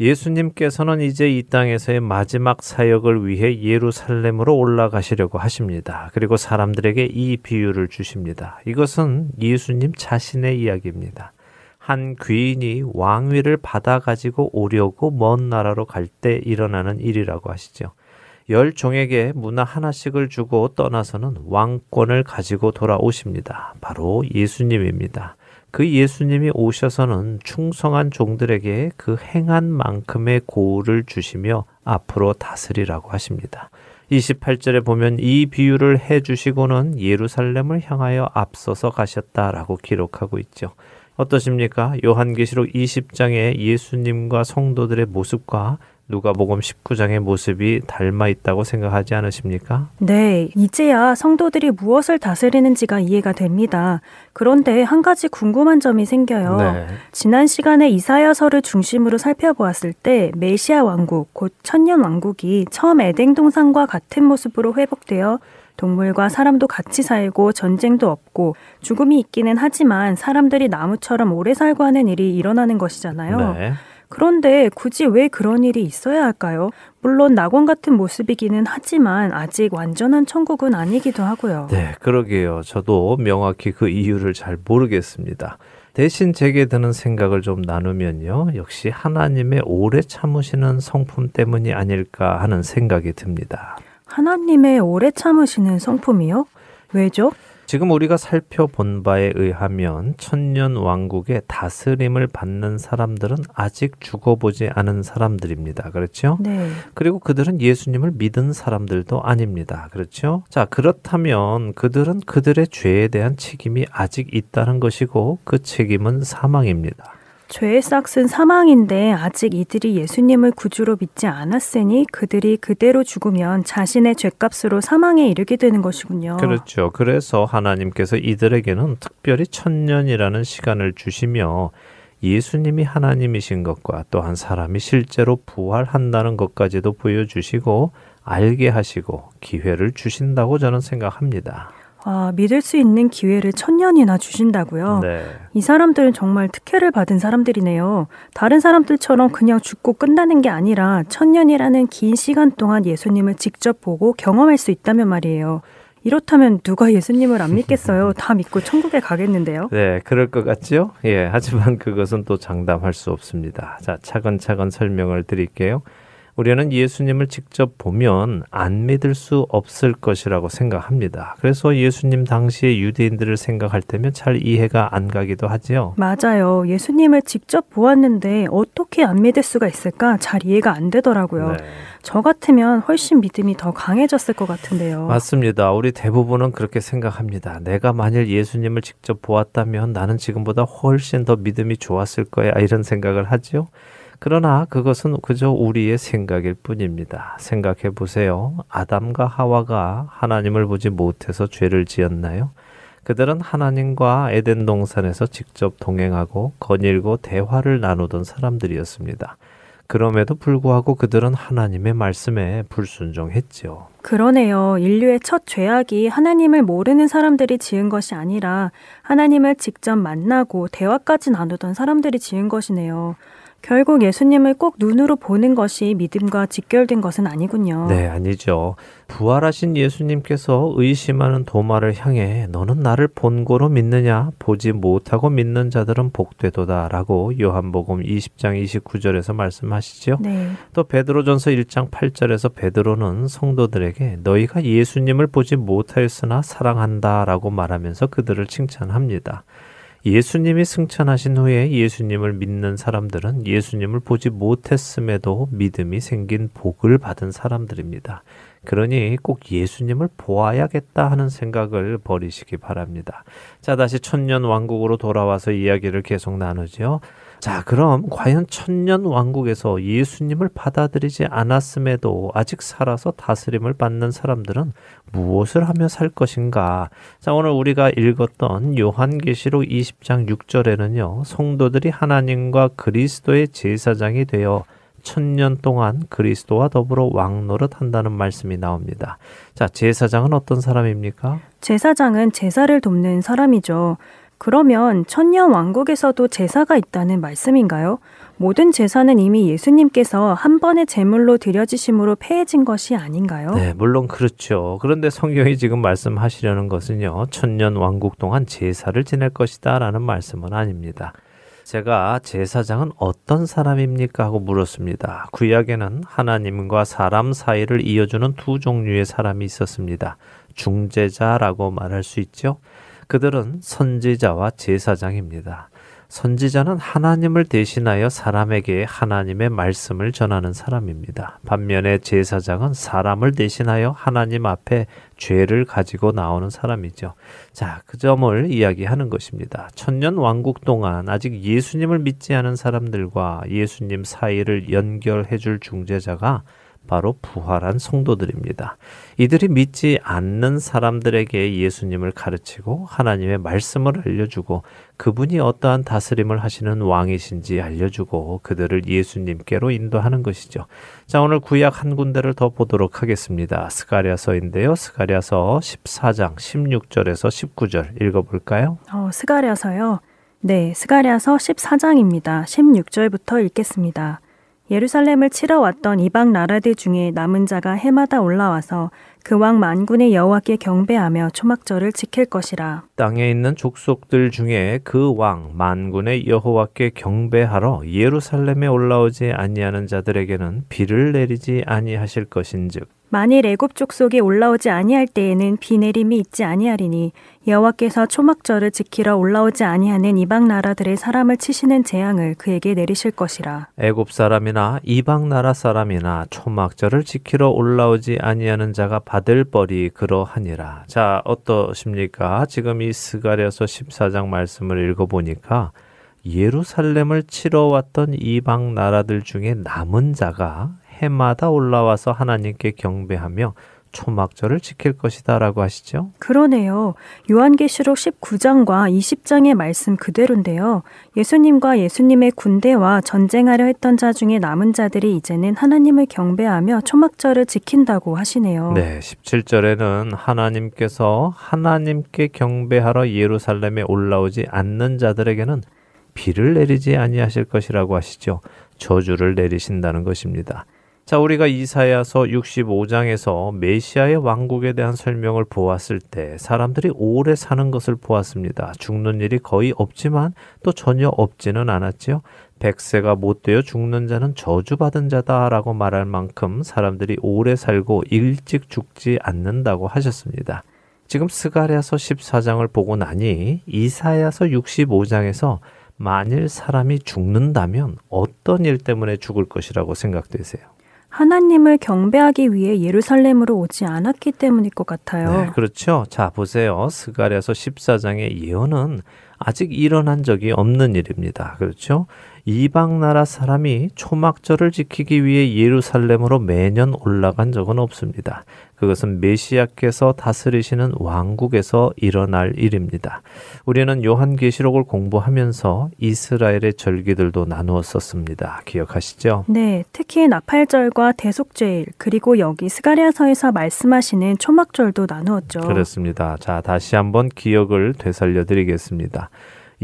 예수님께서는 이제 이 땅에서의 마지막 사역을 위해 예루살렘으로 올라가시려고 하십니다. 그리고 사람들에게 이 비유를 주십니다. 이것은 예수님 자신의 이야기입니다. 한 귀인이 왕위를 받아 가지고 오려고 먼 나라로 갈 때 일어나는 일이라고 하시죠. 열 종에게 문화 하나씩을 주고 떠나서는 왕권을 가지고 돌아오십니다. 바로 예수님입니다. 그 예수님이 오셔서는 충성한 종들에게 그 행한 만큼의 고를 주시며 앞으로 다스리라고 하십니다. 28절에 보면 이 비유를 해 주시고는 예루살렘을 향하여 앞서서 가셨다라고 기록하고 있죠. 어떠십니까? 요한계시록 20장의 예수님과 성도들의 모습과 누가복음 19장의 모습이 닮아 있다고 생각하지 않으십니까? 네, 이제야 성도들이 무엇을 다스리는지가 이해가 됩니다. 그런데 한 가지 궁금한 점이 생겨요. 네. 지난 시간에 이사야서를 중심으로 살펴보았을 때 메시아 왕국, 곧 천년 왕국이 처음 에덴 동산과 같은 모습으로 회복되어 동물과 사람도 같이 살고 전쟁도 없고 죽음이 있기는 하지만 사람들이 나무처럼 오래 살고 하는 일이 일어나는 것이잖아요. 네. 그런데 굳이 왜 그런 일이 있어야 할까요? 물론 낙원 같은 모습이기는 하지만 아직 완전한 천국은 아니기도 하고요. 네, 그러게요. 저도 명확히 그 이유를 잘 모르겠습니다. 대신 제게 드는 생각을 좀 나누면요. 역시 하나님의 오래 참으시는 성품 때문이 아닐까 하는 생각이 듭니다. 하나님의 오래 참으시는 성품이요? 왜죠? 지금 우리가 살펴본 바에 의하면 천년 왕국의 다스림을 받는 사람들은 아직 죽어보지 않은 사람들입니다. 그렇죠? 네. 그리고 그들은 예수님을 믿은 사람들도 아닙니다. 그렇죠? 자, 그렇다면 그들은 그들의 죄에 대한 책임이 아직 있다는 것이고 그 책임은 사망입니다. 죄의 싹은 사망인데 아직 이들이 예수님을 구주로 믿지 않았으니 그들이 그대로 죽으면 자신의 죄값으로 사망에 이르게 되는 것이군요. 그렇죠. 그래서 하나님께서 이들에게는 특별히 천년이라는 시간을 주시며 예수님이 하나님이신 것과 또한 사람이 실제로 부활한다는 것까지도 보여주시고 알게 하시고 기회를 주신다고 저는 생각합니다. 아, 믿을 수 있는 기회를 천년이나 주신다고요? 네. 이 사람들은 정말 특혜를 받은 사람들이네요. 다른 사람들처럼 그냥 죽고 끝나는 게 아니라 천년이라는 긴 시간 동안 예수님을 직접 보고 경험할 수 있다면 말이에요. 이렇다면 누가 예수님을 안 믿겠어요? 다 믿고 천국에 가겠는데요? 네, 그럴 것 같죠? 예, 하지만 그것은 또 장담할 수 없습니다. 자, 차근차근 설명을 드릴게요. 우리는 예수님을 직접 보면 안 믿을 수 없을 것이라고 생각합니다. 그래서 예수님 당시의 유대인들을 생각할 때면 잘 이해가 안 가기도 하지요. 맞아요. 예수님을 직접 보았는데 어떻게 안 믿을 수가 있을까? 잘 이해가 안 되더라고요. 네. 저 같으면 훨씬 믿음이 더 강해졌을 것 같은데요. 맞습니다. 우리 대부분은 그렇게 생각합니다. 내가 만일 예수님을 직접 보았다면 나는 지금보다 훨씬 더 믿음이 좋았을 거야. 이런 생각을 하죠. 그러나 그것은 그저 우리의 생각일 뿐입니다. 생각해 보세요. 아담과 하와가 하나님을 보지 못해서 죄를 지었나요? 그들은 하나님과 에덴 동산에서 직접 동행하고 거닐고 대화를 나누던 사람들이었습니다. 그럼에도 불구하고 그들은 하나님의 말씀에 불순종했지요. 그러네요. 인류의 첫 죄악이 하나님을 모르는 사람들이 지은 것이 아니라 하나님을 직접 만나고 대화까지 나누던 사람들이 지은 것이네요. 결국 예수님을 꼭 눈으로 보는 것이 믿음과 직결된 것은 아니군요. 네, 아니죠. 부활하신 예수님께서 의심하는 도마를 향해 너는 나를 본고로 믿느냐 보지 못하고 믿는 자들은 복되도다라고 요한복음 20장 29절에서 말씀하시죠. 네. 또 베드로전서 1장 8절에서 베드로는 성도들에게 너희가 예수님을 보지 못하였으나 사랑한다라고 말하면서 그들을 칭찬합니다. 예수님이 승천하신 후에 예수님을 믿는 사람들은 예수님을 보지 못했음에도 믿음이 생긴 복을 받은 사람들입니다. 그러니 꼭 예수님을 보아야겠다 하는 생각을 버리시기 바랍니다. 자, 다시 천년 왕국으로 돌아와서 이야기를 계속 나누죠. 자, 그럼 과연 천년 왕국에서 예수님을 받아들이지 않았음에도 아직 살아서 다스림을 받는 사람들은 무엇을 하며 살 것인가? 자, 오늘 우리가 읽었던 요한계시록 20장 6절에는요, 성도들이 하나님과 그리스도의 제사장이 되어 천년 동안 그리스도와 더불어 왕노릇 한다는 말씀이 나옵니다. 자, 제사장은 어떤 사람입니까? 제사장은 제사를 돕는 사람이죠. 그러면 천년 왕국에서도 제사가 있다는 말씀인가요? 모든 제사는 이미 예수님께서 한 번의 제물로 드려지심으로 폐해진 것이 아닌가요? 네, 물론 그렇죠. 그런데 성경이 지금 말씀하시려는 것은요, 천년 왕국 동안 제사를 지낼 것이다 라는 말씀은 아닙니다. 제가 제사장은 어떤 사람입니까? 하고 물었습니다. 구약에는 하나님과 사람 사이를 이어주는 두 종류의 사람이 있었습니다. 중재자라고 말할 수 있죠. 그들은 선지자와 제사장입니다. 선지자는 하나님을 대신하여 사람에게 하나님의 말씀을 전하는 사람입니다. 반면에 제사장은 사람을 대신하여 하나님 앞에 죄를 가지고 나오는 사람이죠. 자, 그 점을 이야기하는 것입니다. 천년 왕국 동안 아직 예수님을 믿지 않은 사람들과 예수님 사이를 연결해 줄 중재자가 바로 부활한 성도들입니다. 이들이 믿지 않는 사람들에게 예수님을 가르치고 하나님의 말씀을 알려주고 그분이 어떠한 다스림을 하시는 왕이신지 알려주고 그들을 예수님께로 인도하는 것이죠. 자, 오늘 구약 한 군데를 더 보도록 하겠습니다. 스가랴서인데요. 스가랴서 14장 16절에서 19절 읽어 볼까요? 어, 스가랴서요. 네, 스가랴서 14장입니다. 16절부터 읽겠습니다. 예루살렘을 치러 왔던 이방 나라들 중에 남은 자가 해마다 올라와서 그 왕 만군의 여호와께 경배하며 초막절을 지킬 것이라. 땅에 있는 족속들 중에 그 왕 만군의 여호와께 경배하러 예루살렘에 올라오지 아니하는 자들에게는 비를 내리지 아니하실 것인즉 만일 애굽 족속에 올라오지 아니할 때에는 비 내림이 있지 아니하리니 여호와께서 초막절을 지키러 올라오지 아니하는 이방 나라들의 사람을 치시는 재앙을 그에게 내리실 것이라. 애굽 사람이나 이방 나라 사람이나 초막절을 지키러 올라오지 아니하는 자가 받을 벌이 그러하니라. 자, 어떠십니까? 지금 이 스가랴서 14장 말씀을 읽어 보니까 예루살렘을 치러 왔던 이방 나라들 중에 남은 자가 해마다 올라와서 하나님께 경배하며 초막절을 지킬 것이다라고 하시죠. 그러네요. 요한계시록 19장과 20장의 말씀 그대로인데요. 예수님과 예수님의 군대와 전쟁하려 했던 자 중에 남은 자들이 이제는 하나님을 경배하며 초막절을 지킨다고 하시네요. 네, 17절에는 하나님께서 하나님께 경배하러 예루살렘에 올라오지 않는 자들에게는 비를 내리지 아니하실 것이라고 하시죠. 저주를 내리신다는 것입니다. 자, 우리가 이사야서 65장에서 메시아의 왕국에 대한 설명을 보았을 때 사람들이 오래 사는 것을 보았습니다. 죽는 일이 거의 없지만 또 전혀 없지는 않았지요. 백세가 못 되어 죽는 자는 저주받은 자다라고 말할 만큼 사람들이 오래 살고 일찍 죽지 않는다고 하셨습니다. 지금 스가랴서 14장을 보고 나니 이사야서 65장에서 만일 사람이 죽는다면 어떤 일 때문에 죽을 것이라고 생각되세요? 하나님을 경배하기 위해 예루살렘으로 오지 않았기 때문일 것 같아요. 네, 그렇죠. 자, 보세요. 스가랴서 14장의 예언은 아직 일어난 적이 없는 일입니다. 그렇죠? 이방 나라 사람이 초막절을 지키기 위해 예루살렘으로 매년 올라간 적은 없습니다. 그것은 메시아께서 다스리시는 왕국에서 일어날 일입니다. 우리는 요한계시록을 공부하면서 이스라엘의 절기들도 나누었었습니다. 기억하시죠? 네, 특히 나팔절과 대속죄일 그리고 여기 스가랴서에서 말씀하시는 초막절도 나누었죠. 그렇습니다. 자, 다시 한번 기억을 되살려 드리겠습니다.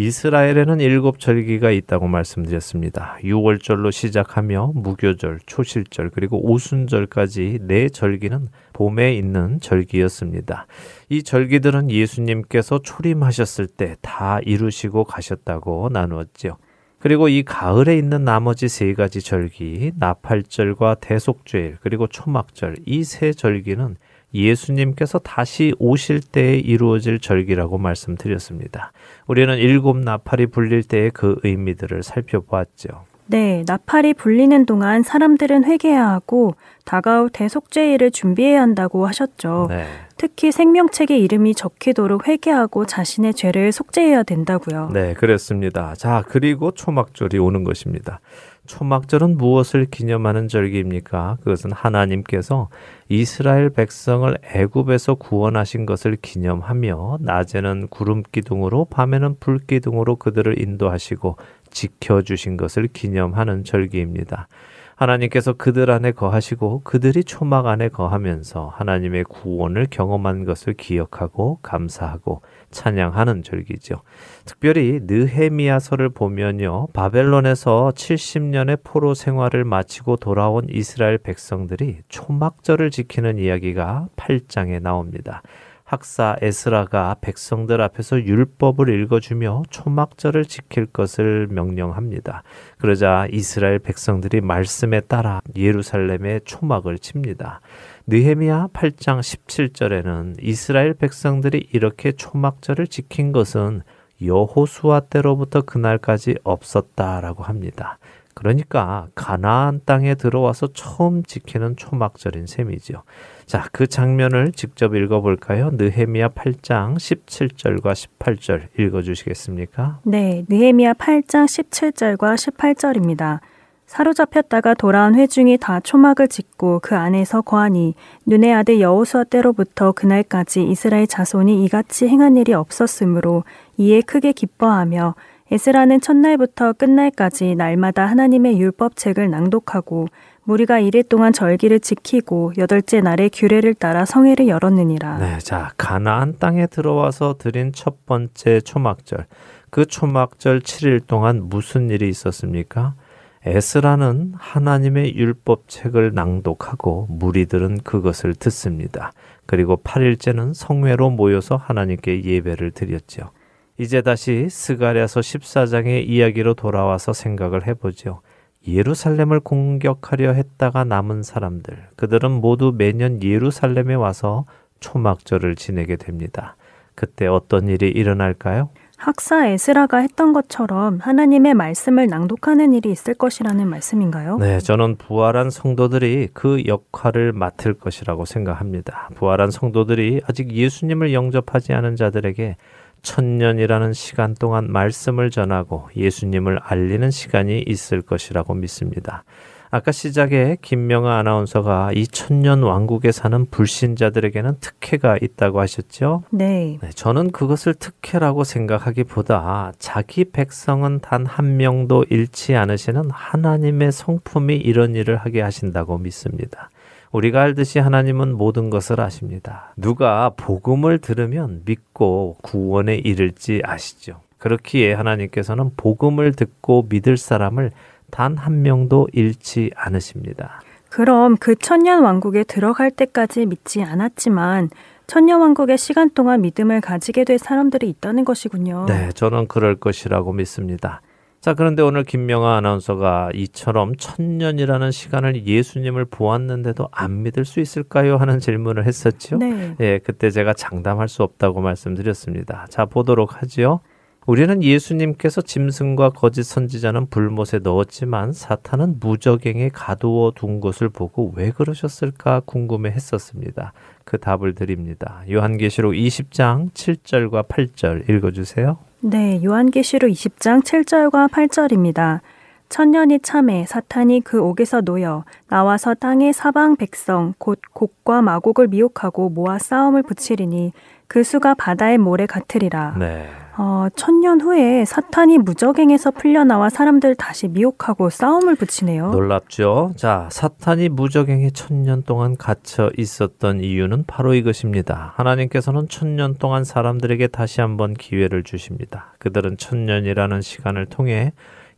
이스라엘에는 일곱 절기가 있다고 말씀드렸습니다. 6월절로 시작하며 무교절, 초실절, 그리고 오순절까지 네 절기는 봄에 있는 절기였습니다. 이 절기들은 예수님께서 초림하셨을 때 다 이루시고 가셨다고 나누었지요. 그리고 이 가을에 있는 나머지 세 가지 절기, 나팔절과 대속죄일, 그리고 초막절, 이 세 절기는 예수님께서 다시 오실 때에 이루어질 절기라고 말씀드렸습니다. 우리는 일곱 나팔이 불릴 때의 그 의미들을 살펴보았죠. 네, 나팔이 불리는 동안 사람들은 회개해야 하고 다가올 대속죄일을 준비해야 한다고 하셨죠. 네. 특히 생명책의 이름이 적히도록 회개하고 자신의 죄를 속죄해야 된다고요. 네, 그렇습니다. 자, 그리고 초막절이 오는 것입니다. 초막절은 무엇을 기념하는 절기입니까? 그것은 하나님께서 이스라엘 백성을 애굽에서 구원하신 것을 기념하며 낮에는 구름 기둥으로 밤에는 불 기둥으로 그들을 인도하시고 지켜 주신 것을 기념하는 절기입니다. 하나님께서 그들 안에 거하시고 그들이 초막 안에 거하면서 하나님의 구원을 경험한 것을 기억하고 감사하고 찬양하는 절기죠. 특별히 느헤미야서를 보면요. 바벨론에서 70년의 포로 생활을 마치고 돌아온 이스라엘 백성들이 초막절을 지키는 이야기가 8장에 나옵니다. 학사 에스라가 백성들 앞에서 율법을 읽어주며 초막절을 지킬 것을 명령합니다. 그러자 이스라엘 백성들이 말씀에 따라 예루살렘에 초막을 칩니다. 느헤미야 8장 17절에는 이스라엘 백성들이 이렇게 초막절을 지킨 것은 여호수아 때로부터 그날까지 없었다라고 합니다. 그러니까 가나안 땅에 들어와서 처음 지키는 초막절인 셈이지요. 자, 그 장면을 직접 읽어 볼까요? 느헤미야 8장 17절과 18절 읽어 주시겠습니까? 네, 느헤미야 8장 17절과 18절입니다. 사로잡혔다가 돌아온 회중이 다 초막을 짓고 그 안에서 거하니 눈의 아들 여호수아 때로부터 그날까지 이스라엘 자손이 이같이 행한 일이 없었으므로 이에 크게 기뻐하며 에스라는 첫날부터 끝날까지 날마다 하나님의 율법책을 낭독하고 무리가 이일 동안 절기를 지키고 여덟째 날에 규례를 따라 성회를 열었느니라. 네, 자 가나안 땅에 들어와서 드린 첫 번째 초막절. 그 초막절 7일 동안 무슨 일이 있었습니까? 에스라는 하나님의 율법책을 낭독하고 무리들은 그것을 듣습니다. 그리고 8일째는 성회로 모여서 하나님께 예배를 드렸죠. 이제 다시 스가랴서 14장의 이야기로 돌아와서 생각을 해보죠. 예루살렘을 공격하려 했다가 남은 사람들, 그들은 모두 매년 예루살렘에 와서 초막절을 지내게 됩니다. 그때 어떤 일이 일어날까요? 학사 에스라가 했던 것처럼 하나님의 말씀을 낭독하는 일이 있을 것이라는 말씀인가요? 네, 저는 부활한 성도들이 그 역할을 맡을 것이라고 생각합니다. 부활한 성도들이 아직 예수님을 영접하지 않은 자들에게 천년이라는 시간 동안 말씀을 전하고 예수님을 알리는 시간이 있을 것이라고 믿습니다. 아까 시작에 김명아 아나운서가 이 천년 왕국에 사는 불신자들에게는 특혜가 있다고 하셨죠? 네. 네. 저는 그것을 특혜라고 생각하기보다 자기 백성은 단 한 명도 잃지 않으시는 하나님의 성품이 이런 일을 하게 하신다고 믿습니다. 우리가 알듯이 하나님은 모든 것을 아십니다. 누가 복음을 들으면 믿고 구원에 이를지 아시죠. 그렇기에 하나님께서는 복음을 듣고 믿을 사람을 단 한 명도 잃지 않으십니다. 그럼 그 천년 왕국에 들어갈 때까지 믿지 않았지만 천년 왕국의 시간 동안 믿음을 가지게 될 사람들이 있다는 것이군요. 네, 저는 그럴 것이라고 믿습니다. 자, 그런데 오늘 김명아 아나운서가 이처럼 천년이라는 시간을 예수님을 보았는데도 안 믿을 수 있을까요? 하는 질문을 했었죠. 네. 예, 그때 제가 장담할 수 없다고 말씀드렸습니다. 자, 보도록 하지요. 우리는 예수님께서 짐승과 거짓 선지자는 불못에 넣었지만 사탄은 무적행에 가두어 둔 것을 보고 왜 그러셨을까 궁금해 했었습니다. 그 답을 드립니다. 요한계시록 20장 7절과 8절 읽어 주세요. 네, 요한계시록 20장 7절과 8절입니다. 천년이 참에 사탄이 그 옥에서 놓여 나와서 땅의 사방 백성 곧 곡과 마곡을 미혹하고 모아 싸움을 붙이리니 그 수가 바다의 모래 같으리라. 네. 어, 천년 후에 사탄이 무적행에서 풀려나와 사람들 다시 미혹하고 싸움을 붙이네요. 놀랍죠? 자, 사탄이 무적행에 천년 동안 갇혀 있었던 이유는 바로 이것입니다. 하나님께서는 천년 동안 사람들에게 다시 한번 기회를 주십니다. 그들은 천년이라는 시간을 통해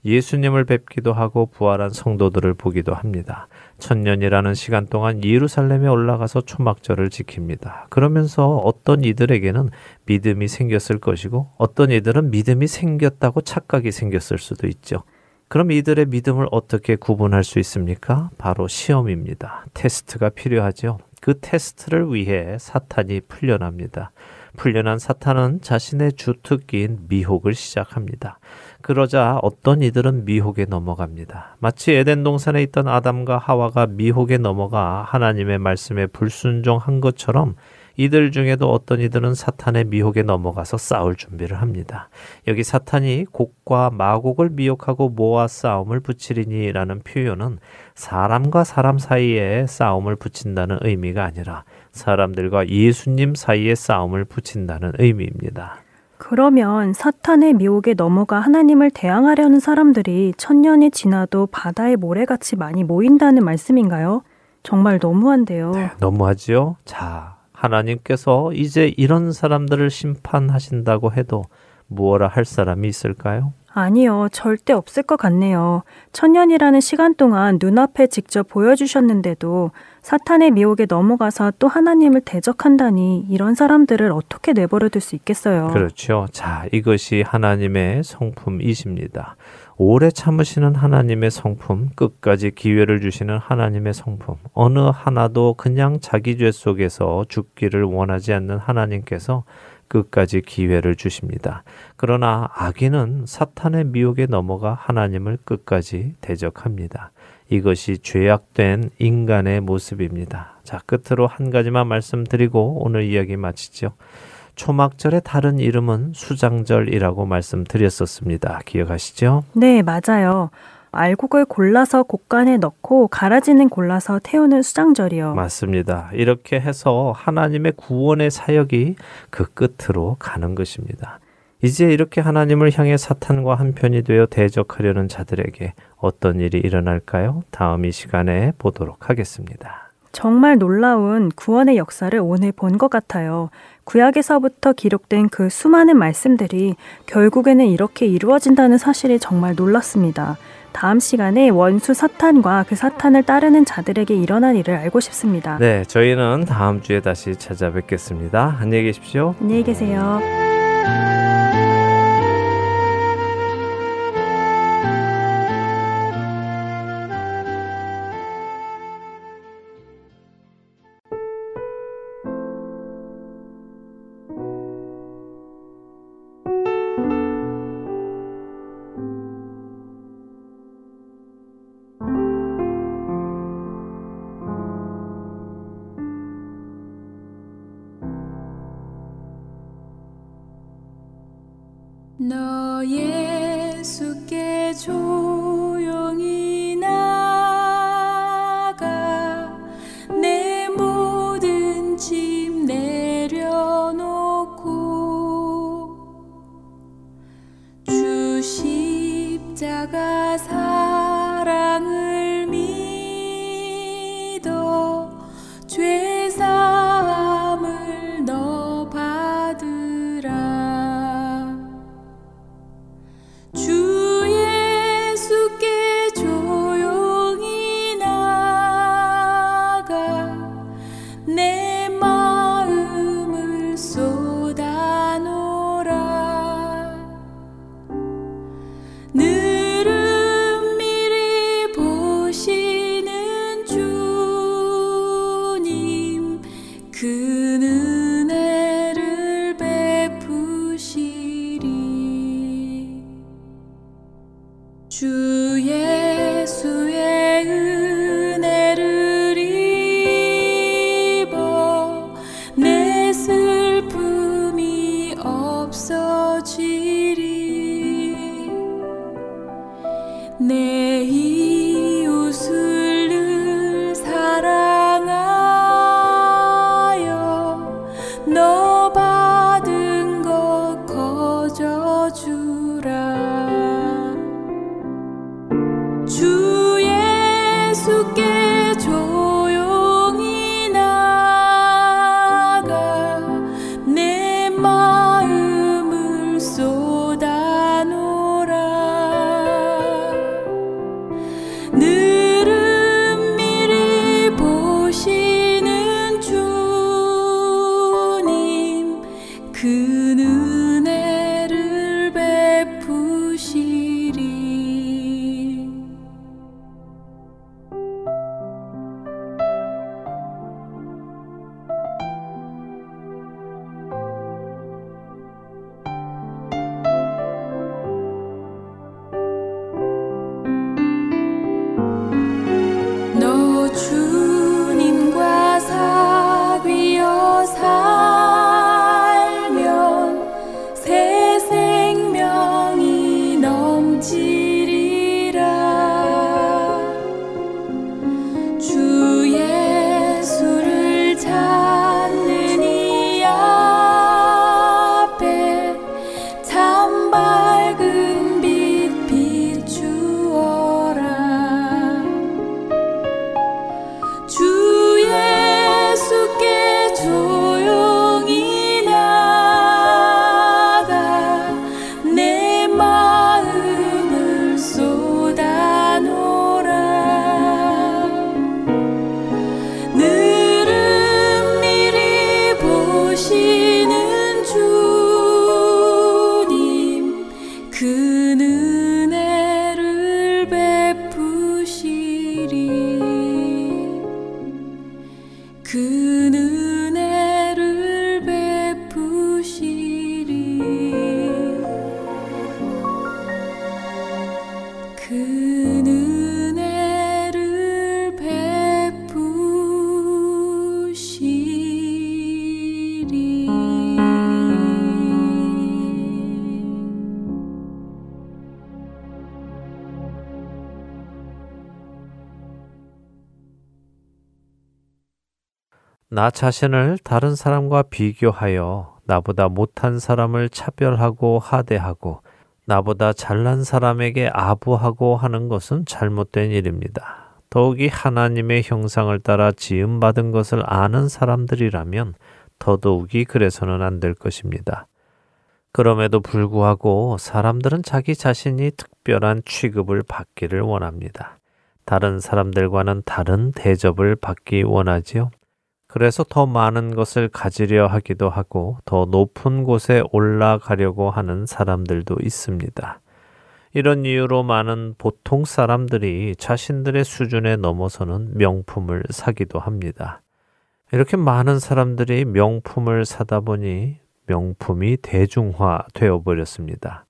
예수님을 뵙기도 하고 부활한 성도들을 보기도 합니다. 천년이라는 시간 동안 예루살렘에 올라가서 초막절을 지킵니다. 그러면서 어떤 이들에게는 믿음이 생겼을 것이고 어떤 이들은 믿음이 생겼다고 착각이 생겼을 수도 있죠. 그럼 이들의 믿음을 어떻게 구분할 수 있습니까? 바로 시험입니다. 테스트가 필요하죠. 그 테스트를 위해 사탄이 풀려납니다. 풀려난 사탄은 자신의 주특기인 미혹을 시작합니다. 그러자 어떤 이들은 미혹에 넘어갑니다. 마치 에덴 동산에 있던 아담과 하와가 미혹에 넘어가 하나님의 말씀에 불순종한 것처럼 이들 중에도 어떤 이들은 사탄의 미혹에 넘어가서 싸울 준비를 합니다. 여기 사탄이 곡과 마곡을 미혹하고 모아 싸움을 붙이리니라는 표현은 사람과 사람 사이에 싸움을 붙인다는 의미가 아니라 사람들과 예수님 사이에 싸움을 붙인다는 의미입니다. 그러면 사탄의 미혹에 넘어가 하나님을 대항하려는 사람들이 천년이 지나도 바다의 모래같이 많이 모인다는 말씀인가요? 정말 너무한데요. 네, 너무하지요? 자, 하나님께서 이제 이런 사람들을 심판하신다고 해도 무엇라 할 사람이 있을까요? 아니요, 절대 없을 것 같네요. 천년이라는 시간 동안 눈앞에 직접 보여주셨는데도 사탄의 미혹에 넘어가서 또 하나님을 대적한다니 이런 사람들을 어떻게 내버려 둘 수 있겠어요? 그렇죠. 자, 이것이 하나님의 성품이십니다. 오래 참으시는 하나님의 성품, 끝까지 기회를 주시는 하나님의 성품, 어느 하나도 그냥 자기 죄 속에서 죽기를 원하지 않는 하나님께서 끝까지 기회를 주십니다. 그러나 악인은 사탄의 미혹에 넘어가 하나님을 끝까지 대적합니다. 이것이 죄악된 인간의 모습입니다. 자, 끝으로 한 가지만 말씀드리고 오늘 이야기 마치죠. 초막절의 다른 이름은 수장절이라고 말씀드렸었습니다. 기억하시죠? 네, 맞아요. 알곡을 골라서 곡간에 넣고 가라지는 골라서 태우는 수장절이요. 맞습니다. 이렇게 해서 하나님의 구원의 사역이 그 끝으로 가는 것입니다. 이제 이렇게 하나님을 향해 사탄과 한편이 되어 대적하려는 자들에게 어떤 일이 일어날까요? 다음 이 시간에 보도록 하겠습니다. 정말 놀라운 구원의 역사를 오늘 본 것 같아요. 구약에서부터 기록된 그 수많은 말씀들이 결국에는 이렇게 이루어진다는 사실이 정말 놀랐습니다. 다음 시간에 원수 사탄과 그 사탄을 따르는 자들에게 일어난 일을 알고 싶습니다. 네, 저희는 다음 주에 다시 찾아뵙겠습니다. 안녕히 계십시오. 안녕히 계세요. 주 예수께 나 자신을 다른 사람과 비교하여 나보다 못한 사람을 차별하고 하대하고 나보다 잘난 사람에게 아부하고 하는 것은 잘못된 일입니다. 더욱이 하나님의 형상을 따라 지음받은 것을 아는 사람들이라면 더더욱이 그래서는 안 될 것입니다. 그럼에도 불구하고 사람들은 자기 자신이 특별한 취급을 받기를 원합니다. 다른 사람들과는 다른 대접을 받기 원하지요. 그래서 더 많은 것을 가지려 하기도 하고 더 높은 곳에 올라가려고 하는 사람들도 있습니다. 이런 이유로 많은 보통 사람들이 자신들의 수준에 넘어서는 명품을 사기도 합니다. 이렇게 많은 사람들이 명품을 사다 보니 명품이 대중화 되어 버렸습니다.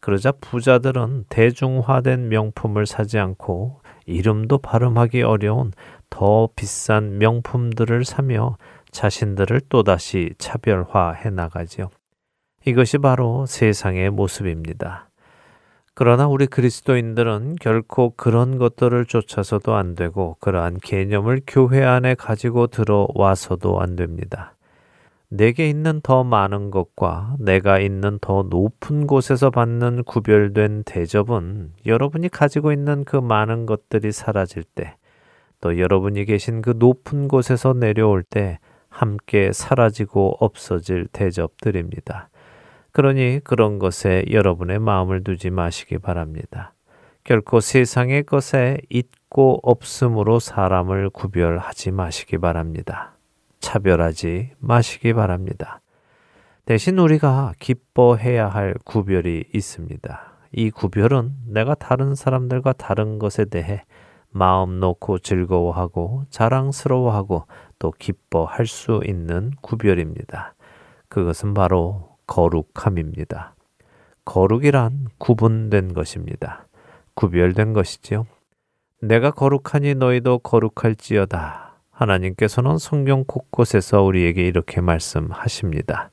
그러자 부자들은 대중화된 명품을 사지 않고 이름도 발음하기 어려운 더 비싼 명품들을 사며 자신들을 또다시 차별화해 나가지요. 이것이 바로 세상의 모습입니다. 그러나 우리 그리스도인들은 결코 그런 것들을 쫓아서도 안 되고 그러한 개념을 교회 안에 가지고 들어와서도 안 됩니다. 내게 있는 더 많은 것과 내가 있는 더 높은 곳에서 받는 구별된 대접은 여러분이 가지고 있는 그 많은 것들이 사라질 때, 또 여러분이 계신 그 높은 곳에서 내려올 때 함께 사라지고 없어질 대접들입니다. 그러니 그런 것에 여러분의 마음을 두지 마시기 바랍니다. 결코 세상의 것에 있고 없음으로 사람을 구별하지 마시기 바랍니다. 차별하지 마시기 바랍니다. 대신 우리가 기뻐해야 할 구별이 있습니다. 이 구별은 내가 다른 사람들과 다른 것에 대해 마음 놓고 즐거워하고 자랑스러워하고 또 기뻐할 수 있는 구별입니다. 그것은 바로 거룩함입니다. 거룩이란 구분된 것입니다. 구별된 것이지요. 내가 거룩하니 너희도 거룩할지어다. 하나님께서는 성경 곳곳에서 우리에게 이렇게 말씀하십니다.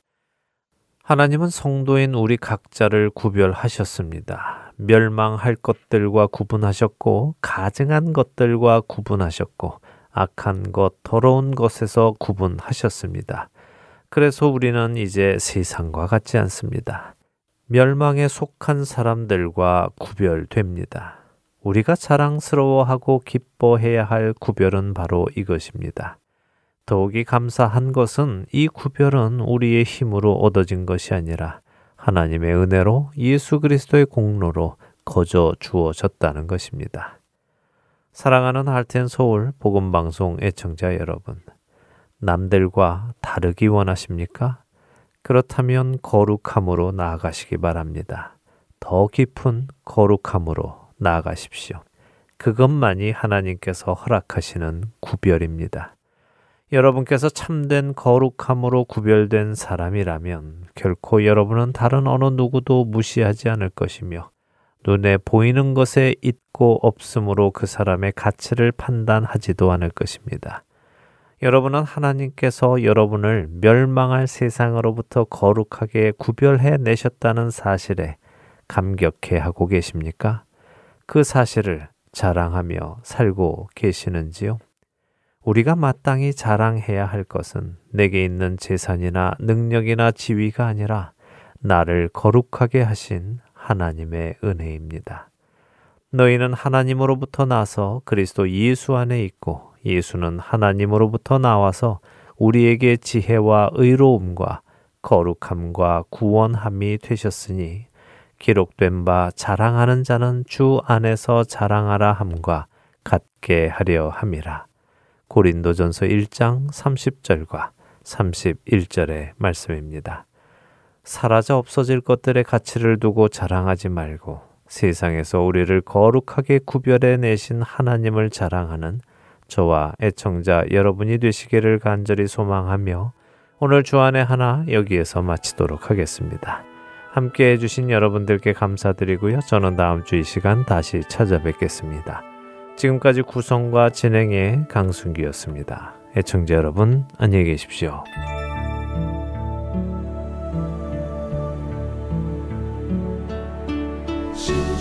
하나님은 성도인 우리 각자를 구별하셨습니다. 멸망할 것들과 구분하셨고, 가증한 것들과 구분하셨고, 악한 것, 더러운 것에서 구분하셨습니다. 그래서 우리는 이제 세상과 같지 않습니다. 멸망에 속한 사람들과 구별됩니다. 우리가 자랑스러워하고 기뻐해야 할 구별은 바로 이것입니다. 더욱이 감사한 것은 이 구별은 우리의 힘으로 얻어진 것이 아니라 하나님의 은혜로 예수 그리스도의 공로로 거저 주어졌다는 것입니다. 사랑하는 할텐 서울 복음 방송 애청자 여러분, 남들과 다르기 원하십니까? 그렇다면 거룩함으로 나아가시기 바랍니다. 더 깊은 거룩함으로 나아가십시오. 그것만이 하나님께서 허락하시는 구별입니다. 여러분께서 참된 거룩함으로 구별된 사람이라면 결코 여러분은 다른 어느 누구도 무시하지 않을 것이며 눈에 보이는 것에 있고 없으므로 그 사람의 가치를 판단하지도 않을 것입니다. 여러분은 하나님께서 여러분을 멸망할 세상으로부터 거룩하게 구별해 내셨다는 사실에 감격해 하고 계십니까? 그 사실을 자랑하며 살고 계시는지요? 우리가 마땅히 자랑해야 할 것은 내게 있는 재산이나 능력이나 지위가 아니라 나를 거룩하게 하신 하나님의 은혜입니다. 너희는 하나님으로부터 나서 그리스도 예수 안에 있고 예수는 하나님으로부터 나와서 우리에게 지혜와 의로움과 거룩함과 구원함이 되셨으니 기록된 바 자랑하는 자는 주 안에서 자랑하라 함과 같게 하려 함이라. 고린도전서 1장 30절과 31절의 말씀입니다. 사라져 없어질 것들의 가치를 두고 자랑하지 말고 세상에서 우리를 거룩하게 구별해 내신 하나님을 자랑하는 저와 애청자 여러분이 되시기를 간절히 소망하며 오늘 주안의 하나 여기에서 마치도록 하겠습니다. 함께 해주신 여러분들께 감사드리고요. 저는 다음 주 이 시간 다시 찾아뵙겠습니다. 지금까지 구성과 진행의 강순기였습니다. 애청자 여러분, 안녕히 계십시오. 진